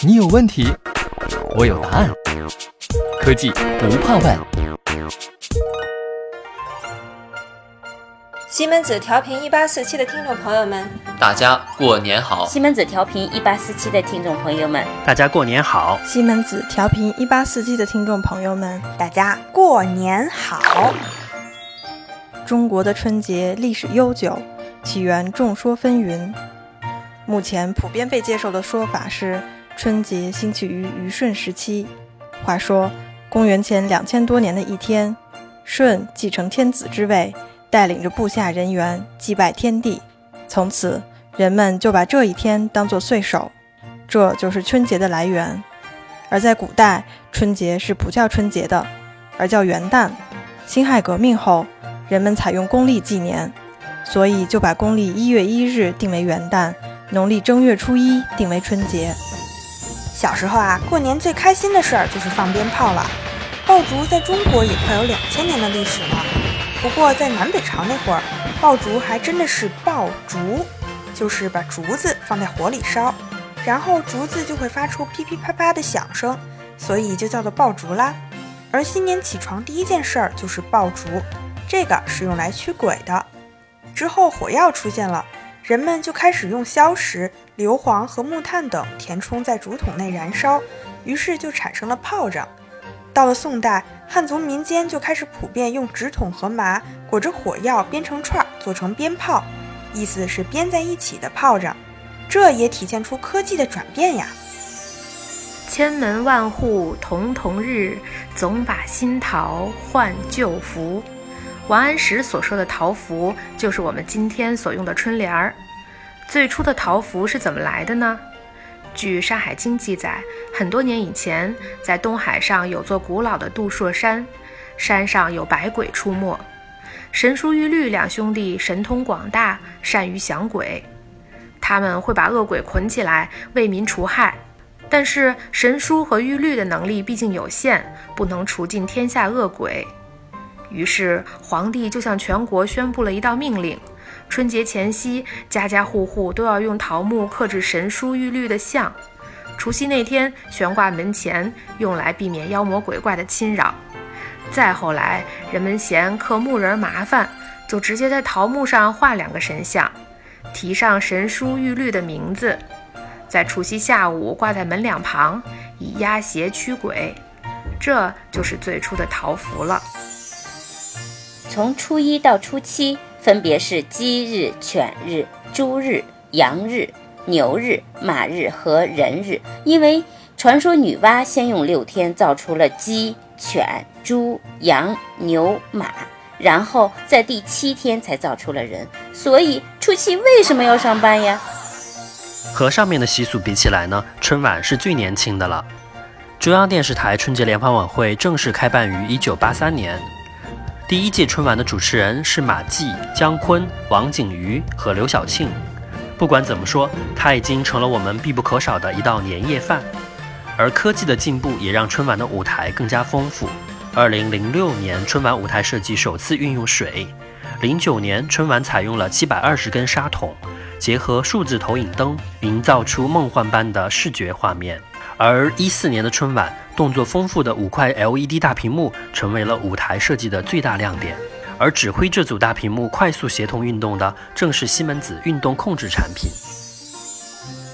你有问题，我有答案。科技不怕问。西门子调频一八四七的听众朋友们，大家过年好！西门子调频一八四七的听众朋友们，大家过年好！西门子调频一八四七的听众朋友们，大家过年好！中国的春节历史悠久，起源众说纷纭。目前普遍被接受的说法是，春节兴起于虞舜时期。话说，公元前两千多年的一天，舜继承天子之位，带领着部下人员祭拜天地。从此，人们就把这一天当作岁首，这就是春节的来源。而在古代，春节是不叫春节的，而叫元旦。辛亥革命后，人们采用公历纪年，所以就把公历一月一日定为元旦。农历正月初一定为春节。小时候啊，过年最开心的事儿就是放鞭炮了。爆竹在中国也快有两千年的历史了。不过在南北朝那会儿，爆竹还真的是爆竹，就是把竹子放在火里烧，然后竹子就会发出噼噼啪啪的响声，所以就叫做爆竹啦。而新年起床第一件事儿就是爆竹，这个是用来驱鬼的。之后火药出现了。人们就开始用硝石、硫磺和木炭等填充在竹筒内燃烧，于是就产生了炮仗。到了宋代，汉族民间就开始普遍用纸筒和麻裹着火药编成串，做成鞭炮，意思是编在一起的炮仗。这也体现出科技的转变呀。千门万户曈曈日，总把新桃换旧符。王安石所说的桃符，就是我们今天所用的春联儿。最初的桃符是怎么来的呢？据《山海经》记载，很多年以前，在东海上有座古老的杜朔山，山上有百鬼出没。神书玉律两兄弟神通广大，善于降鬼，他们会把恶鬼捆起来为民除害。但是神书和玉律的能力毕竟有限，不能除尽天下恶鬼。于是，皇帝就向全国宣布了一道命令：春节前夕，家家户户都要用桃木刻制神书玉律的像，除夕那天悬挂门前，用来避免妖魔鬼怪的侵扰。再后来，人们嫌刻木人麻烦，就直接在桃木上画两个神像，题上神书玉律的名字，在除夕下午挂在门两旁，以压邪驱鬼。这就是最初的桃符了。从初一到初七，分别是鸡日、犬日、猪日、羊日、牛日、马日和人日。因为传说女娲先用六天造出了鸡、犬、猪、羊、牛、马，然后在第七天才造出了人，所以初七为什么要上班呀？和上面的习俗比起来呢，春晚是最年轻的了。中央电视台春节联欢晚会正式开办于一九八三年。第一届春晚的主持人是马季、姜昆、王景瑜和刘晓庆。不管怎么说，它已经成了我们必不可少的一道年夜饭。而科技的进步也让春晚的舞台更加丰富。二零零六年，春晚舞台设计首次运用水；零九年，春晚采用了七百二十根沙筒，结合数字投影灯，营造出梦幻般的视觉画面。而一四年的春晚，动作丰富的五块 LED 大屏幕成为了舞台设计的最大亮点。而指挥这组大屏幕快速协同运动的，正是西门子运动控制产品。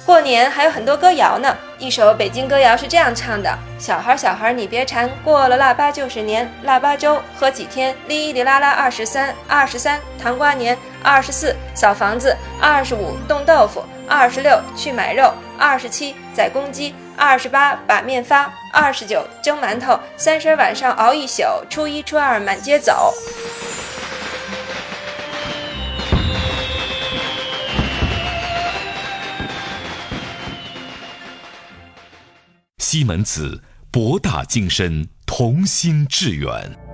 过年还有很多歌谣呢，一首北京歌谣是这样唱的：小孩小孩你别馋，过了腊八就是年，腊八粥喝几天，哩哩啦啦二十三，二十三糖瓜年，二十四扫房子，二十五冻豆腐，二十六去买肉，二十七宰公鸡。二十八把面发，二十九蒸馒头，三十晚上熬一宿，初一初二满街走。西门子，博大精深，同心致远。